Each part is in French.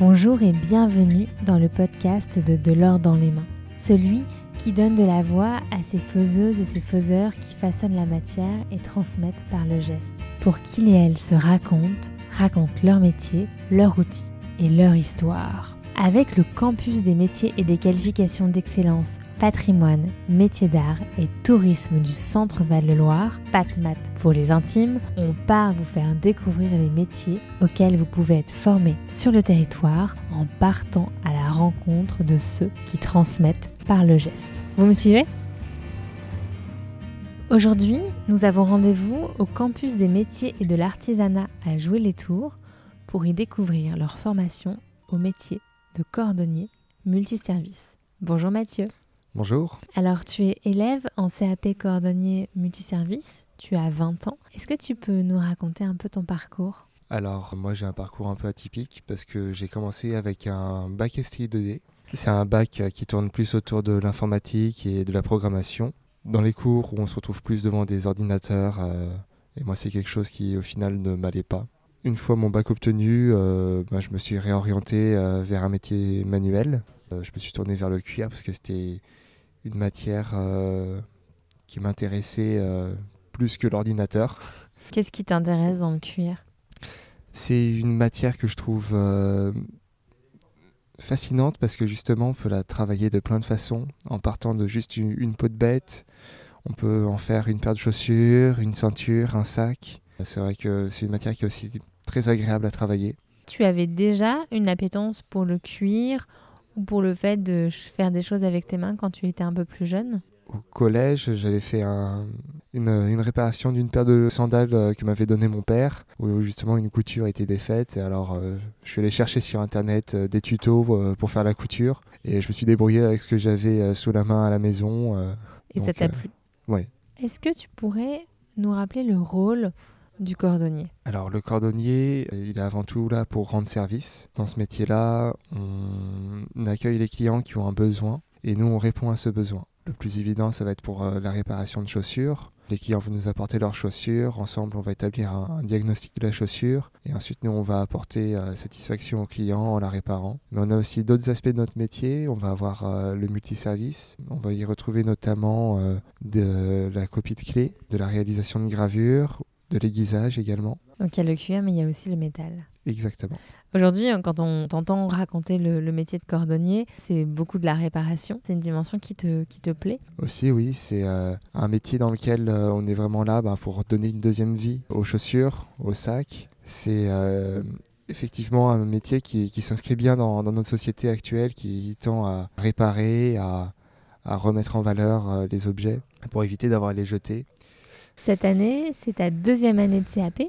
Bonjour et bienvenue dans le podcast de De l'or dans les mains, celui qui donne de la voix à ces faiseuses et ces faiseurs qui façonnent la matière et transmettent par le geste, pour qu'ils et elles se racontent, racontent leur métier, leur outil et leur histoire. Avec le campus des métiers et des qualifications d'excellence patrimoine, métiers d'art et tourisme du Centre Val-de-Loire, PatMat pour les intimes, on part vous faire découvrir les métiers auxquels vous pouvez être formé sur le territoire en partant à la rencontre de ceux qui transmettent par le geste. Vous me suivez? Aujourd'hui, nous avons rendez-vous au campus des métiers et de l'artisanat à Jouer-les-Tours pour y découvrir leur formation au métier de cordonnier multiservice. Bonjour Mathieu. Bonjour. Alors, tu es élève en CAP cordonnier multiservice, tu as 20 ans. Est-ce que tu peux nous raconter un peu ton parcours? Alors, moi j'ai un parcours un peu atypique parce que j'ai commencé avec un bac STI 2D. C'est un bac qui tourne plus autour de l'informatique et de la programmation. Dans les cours où on se retrouve plus devant des ordinateurs, euh, et moi c'est quelque chose qui au final ne m'allait pas. Une fois mon bac obtenu, euh, ben, je me suis réorienté euh, vers un métier manuel. je me suis tourné vers le cuir parce que c'était une matière euh, qui m'intéressait euh, plus que l'ordinateur. Qu'est-ce qui t'intéresse dans le cuir? C'est une matière que je trouve euh, fascinante parce que justement on peut la travailler de plein de façons en partant de juste une, peau de bête. On peut en faire une paire de chaussures, une ceinture, un sac. C'est vrai que c'est une matière qui est aussi très agréable à travailler. Tu avais déjà une appétence pour le cuir ou pour le fait de faire des choses avec tes mains quand tu étais un peu plus jeune? Au collège, j'avais fait une, réparation d'une paire de sandales euh, que m'avait donné mon père, où justement une couture était défaite. Et alors, euh, je suis allé chercher sur internet euh, des tutos pour faire la couture, et je me suis débrouillé avec ce que j'avais sous la main à la maison. et ça t'a plu? Oui. Est-ce que tu pourrais nous rappeler le rôle du cordonnier Alors le cordonnier, il est avant tout là pour rendre service. Dans ce métier-là, on accueille les clients qui ont un besoin et nous on répond à ce besoin. Le plus évident, ça va être pour euh, la réparation de chaussures. Les clients vont nous apporter leurs chaussures. Ensemble, on va établir un, diagnostic de la chaussure. Et ensuite, nous, on va apporter euh, satisfaction au client en la réparant. Mais on a aussi d'autres aspects de notre métier. On va avoir euh, le multiservice. On va y retrouver notamment de la copie de clés, de la réalisation de gravures de l'aiguisage également. Donc il y a le cuir, mais il y a aussi le métal. Exactement. Aujourd'hui, hein, quand on t'entend raconter le, métier de cordonnier, c'est beaucoup de la réparation. C'est une dimension qui te, qui te plaît Aussi, oui. C'est euh, un métier dans lequel euh, on est vraiment là bah, pour donner une deuxième vie aux chaussures, aux sacs. C'est euh, effectivement un métier qui, qui s'inscrit bien dans, dans, notre société actuelle, qui tend à réparer, à, à remettre en valeur les objets pour éviter d'avoir à les jeter. Cette année, c'est ta deuxième année de CAP.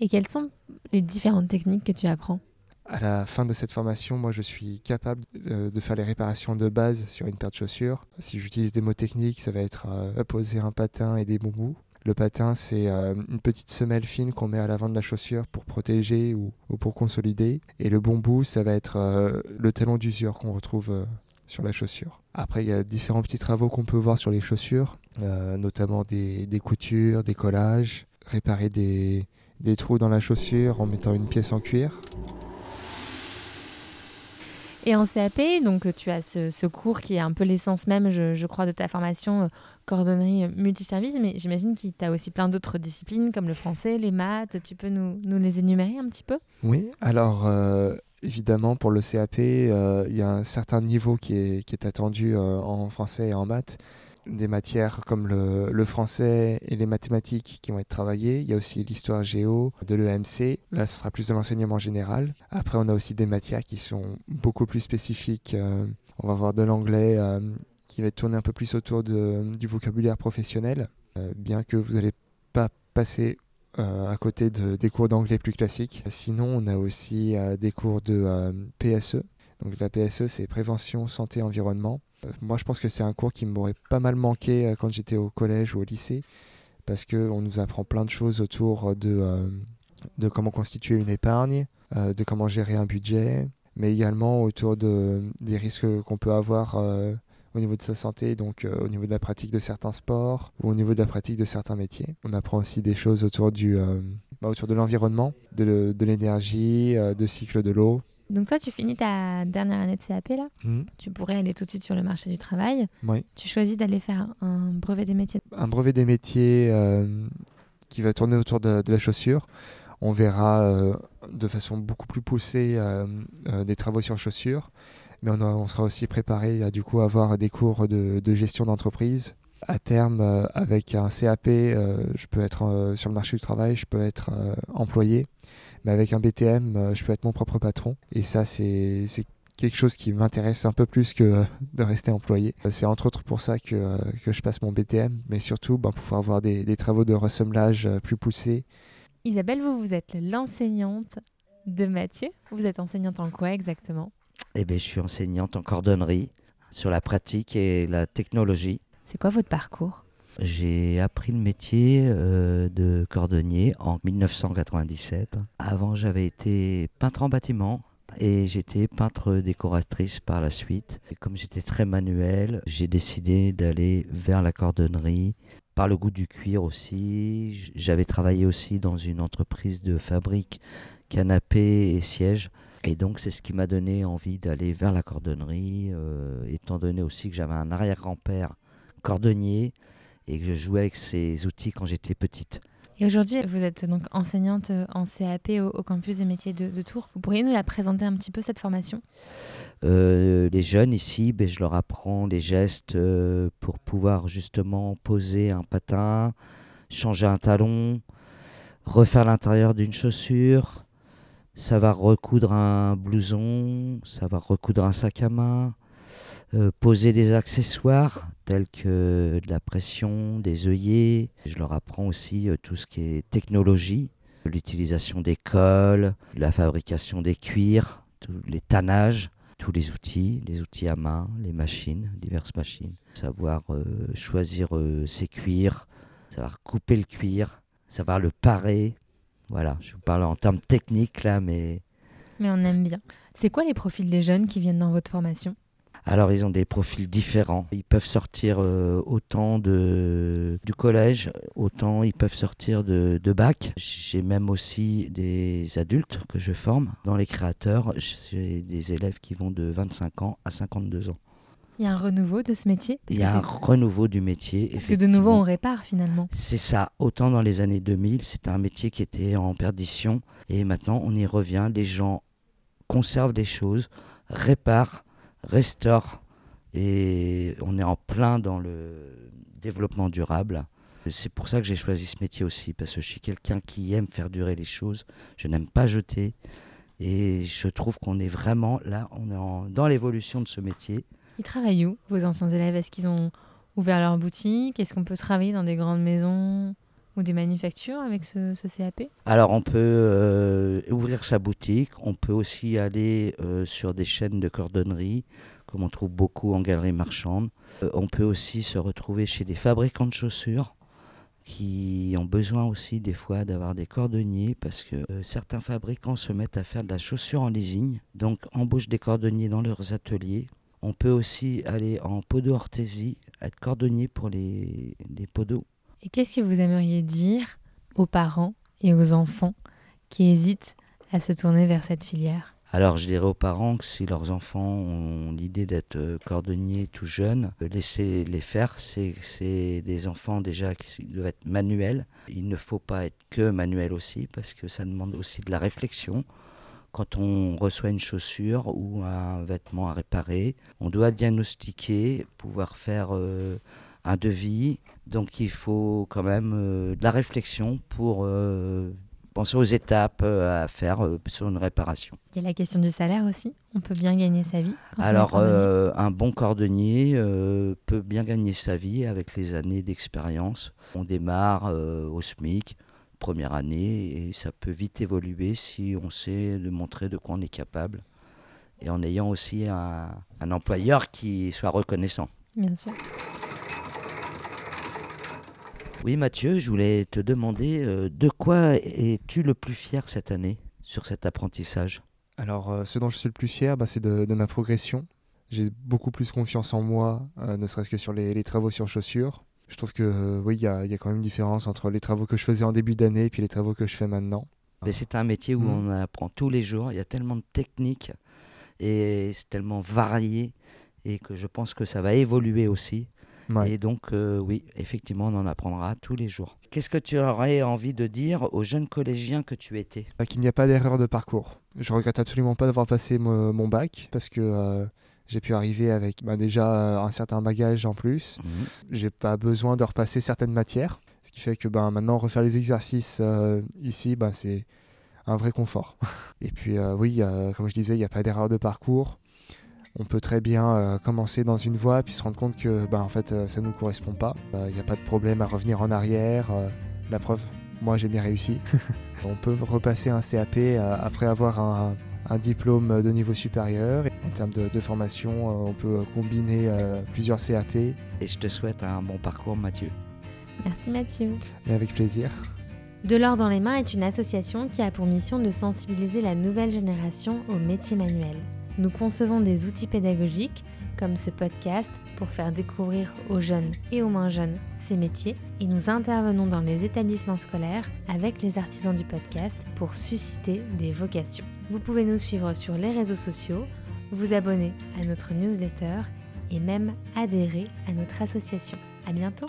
Et quelles sont les différentes techniques que tu apprends? À la fin de cette formation, moi, je suis capable euh, de faire les réparations de base sur une paire de chaussures. Si j'utilise des mots techniques, ça va être euh, poser un patin et des boubous. Le patin, c'est euh, une petite semelle fine qu'on met à l'avant de la chaussure pour protéger ou, ou, pour consolider. Et le bombou, ça va être le talon d'usure qu'on retrouve sur la chaussure. Après, il y a différents petits travaux qu'on peut voir sur les chaussures, euh, notamment des, coutures, des collages, réparer des, trous dans la chaussure en mettant une pièce en cuir. Et en CAP, donc tu as ce, cours qui est un peu l'essence même, je, crois, de ta formation euh, cordonnerie multiservice, mais j'imagine qu'il tu as aussi plein d'autres disciplines comme le français, les maths. Tu peux nous, les énumérer un petit peu? Oui, alors euh, Évidemment, pour le CAP, euh, il y a un certain niveau qui est, attendu euh, en français et en maths. Des matières comme le, français et les mathématiques qui vont être travaillées. Il y a aussi l'histoire géo de l'EMC. Là, ce sera plus de l'enseignement général. Après, on a aussi des matières qui sont beaucoup plus spécifiques. Euh, on va voir de l'anglais qui va tourner un peu plus autour du vocabulaire professionnel, bien que vous n'allez pas passer à côté de, des cours d'anglais plus classiques. Sinon, on a aussi euh, des cours de euh, PSE. Donc la PSE, c'est prévention, santé, environnement. moi, je pense que c'est un cours qui m'aurait pas mal manqué quand j'étais au collège ou au lycée, parce qu'on nous apprend plein de choses autour de, comment constituer une épargne, de comment gérer un budget, mais également autour de, des risques qu'on peut avoir au niveau de sa santé, donc euh, au niveau de la pratique de certains sports ou au niveau de la pratique de certains métiers. On apprend aussi des choses autour, du, euh, bah, autour de l'environnement, de, l'énergie, euh, de cycle de l'eau. Donc toi, tu finis ta dernière année de CAP là? Mhm. Tu pourrais aller tout de suite sur le marché du travail. Oui. Tu choisis d'aller faire un brevet des métiers. Un brevet des métiers euh, qui va tourner autour de, de la chaussure. On verra euh, de façon beaucoup plus poussée euh, euh, des travaux sur chaussures, mais on, sera aussi préparé à du coup avoir des cours de, gestion d'entreprise. À terme, euh, avec un CAP, euh, je peux être euh, sur le marché du travail, je peux être employé, mais avec un BTM, je peux être mon propre patron. Et ça, c'est quelque chose qui m'intéresse un peu plus que de rester employé. C'est entre autres pour ça que, que je passe mon BTM, mais surtout ben, pour pouvoir avoir des, des travaux de ressemblage plus poussés. Isabelle, vous, vous êtes l'enseignante de Mathieu. Vous êtes enseignante en quoi exactement? Eh bien, je suis enseignante en cordonnerie sur la pratique et la technologie. C'est quoi votre parcours? J'ai appris le métier euh, de cordonnier en 1997. Avant, j'avais été peintre en bâtiment et j'étais peintre décoratrice par la suite. Et comme j'étais très manuel, j'ai décidé d'aller vers la cordonnerie. Par le goût du cuir aussi. J'avais travaillé aussi dans une entreprise de fabrique canapés et sièges. Et donc, c'est ce qui m'a donné envie d'aller vers la cordonnerie, euh, étant donné aussi que j'avais un arrière-grand-père cordonnier et que je jouais avec ces outils quand j'étais petite. Et aujourd'hui, vous êtes donc enseignante euh, en CAP au, au campus des métiers de, de Tours. Vous pourriez nous la présenter un petit peu, cette formation? Euh, les jeunes ici, ben, je leur apprends les gestes euh, pour pouvoir justement poser un patin, changer un talon, refaire l'intérieur d'une chaussure, savoir recoudre un blouson, savoir recoudre un sac à main, euh, poser des accessoires tels que de la pression, des œillets. Je leur apprends aussi euh, tout ce qui est technologie, l'utilisation des cols, la fabrication des cuirs, tous les tannages tous les outils, les outils à main, les machines, diverses machines. Savoir euh, choisir ses cuirs, savoir couper le cuir, savoir le parer. Voilà, je vous parle en termes techniques là, mais Mais on aime bien. C'est quoi les profils des jeunes qui viennent dans votre formation? Alors ils ont des profils différents. Ils peuvent sortir euh, autant de, du collège, autant ils peuvent sortir de, de bac. J'ai même aussi des adultes que je forme. Dans les créateurs, j'ai des élèves qui vont de 25 ans à 52 ans. Il y a un renouveau de ce métier? Il y a un renouveau du métier. Parce que de nouveau, on répare finalement. C'est ça. Autant dans les années 2000, c'était un métier qui était en perdition. Et maintenant, on y revient. Les gens conservent des choses, réparent, restaurent. Et on est en plein dans le développement durable. C'est pour ça que j'ai choisi ce métier aussi. Parce que je suis quelqu'un qui aime faire durer les choses. Je n'aime pas jeter. Et je trouve qu'on est vraiment là, on est en- dans l'évolution de ce métier. Ils travaillent où, vos anciens élèves? Est-ce qu'ils ont ouvert leur boutique? Est-ce qu'on peut travailler dans des grandes maisons ou des manufactures avec ce, CAP Alors on peut euh, ouvrir sa boutique, on peut aussi aller euh, sur des chaînes de cordonnerie, comme on trouve beaucoup en galerie marchande. Euh, on peut aussi se retrouver chez des fabricants de chaussures qui ont besoin aussi des fois d'avoir des cordonniers parce que certains fabricants se mettent à faire de la chaussure en leasing, donc embauchent des cordonniers dans leurs ateliers. On peut aussi aller en podo-orthésie, être cordonnier pour les, les podos. Et qu'est-ce que vous aimeriez dire aux parents et aux enfants qui hésitent à se tourner vers cette filière? Alors je dirais aux parents que si leurs enfants ont l'idée d'être euh, cordonniers tout jeunes, euh, laissez les faire. C'est c'est des enfants déjà qui doivent être manuels. Il ne faut pas être que manuel aussi parce que ça demande aussi de la réflexion. Quand on reçoit une chaussure ou un vêtement à réparer, on doit diagnostiquer, pouvoir faire euh, un devis. Donc il faut quand même euh, de la réflexion pour euh, penser aux étapes à faire sur une réparation. Il y a la question du salaire aussi. On peut bien gagner sa vie. Quand on est Alors, un bon cordonnier peut bien gagner sa vie avec les années d'expérience. On démarre au SMIC, première année, et ça peut vite évoluer si on sait de montrer de quoi on est capable. Et en ayant aussi un, un employeur qui soit reconnaissant. Bien sûr. Oui, Mathieu, je voulais te demander euh, de quoi es-tu le plus fier cette année sur cet apprentissage? Alors, euh, ce dont je suis le plus fier, bah, c'est de, de ma progression. J'ai beaucoup plus confiance en moi, euh, ne serait-ce que sur les, les travaux sur chaussures. Je trouve que euh, oui, il y a, il y a quand même une différence entre les travaux que je faisais en début d'année et puis les travaux que je fais maintenant. Mais c'est un métier où Mhm. on apprend tous les jours. Il y a tellement de techniques et c'est tellement varié et que je pense que ça va évoluer aussi. Ouais. Et donc, euh, oui, effectivement, on en apprendra tous les jours. Qu'est-ce que tu aurais envie de dire aux jeunes collégiens que tu étais? Euh, Qu'il n'y a pas d'erreur de parcours. Je regrette absolument pas d'avoir passé mo- mon bac parce que euh, j'ai pu arriver avec bah, déjà euh, un certain bagage en plus. Mhm. J'ai pas besoin de repasser certaines matières, ce qui fait que ben, maintenant refaire les exercices euh, ici, ben, c'est un vrai confort. Et puis euh, oui, euh, comme je disais, il n'y a pas d'erreur de parcours. On peut très bien commencer dans une voie puis se rendre compte que ben, en fait, ça ne nous correspond pas. Il n'y a pas de problème à revenir en arrière. la preuve, moi j'ai bien réussi. on peut repasser un CAP après avoir un, un diplôme de niveau supérieur. En termes de, de formation, euh, on peut combiner euh, plusieurs CAP, Et je te souhaite un bon parcours, Mathieu. Merci Mathieu. mais avec plaisir. De l'or dans les mains est une association qui a pour mission de sensibiliser la nouvelle génération aux métiers manuels. Nous concevons des outils pédagogiques, comme ce podcast, pour faire découvrir aux jeunes et aux moins jeunes ces métiers, et nous intervenons dans les établissements scolaires avec les artisans du podcast pour susciter des vocations. Vous pouvez nous suivre sur les réseaux sociaux, vous abonner à notre newsletter et même adhérer à notre association. À bientôt!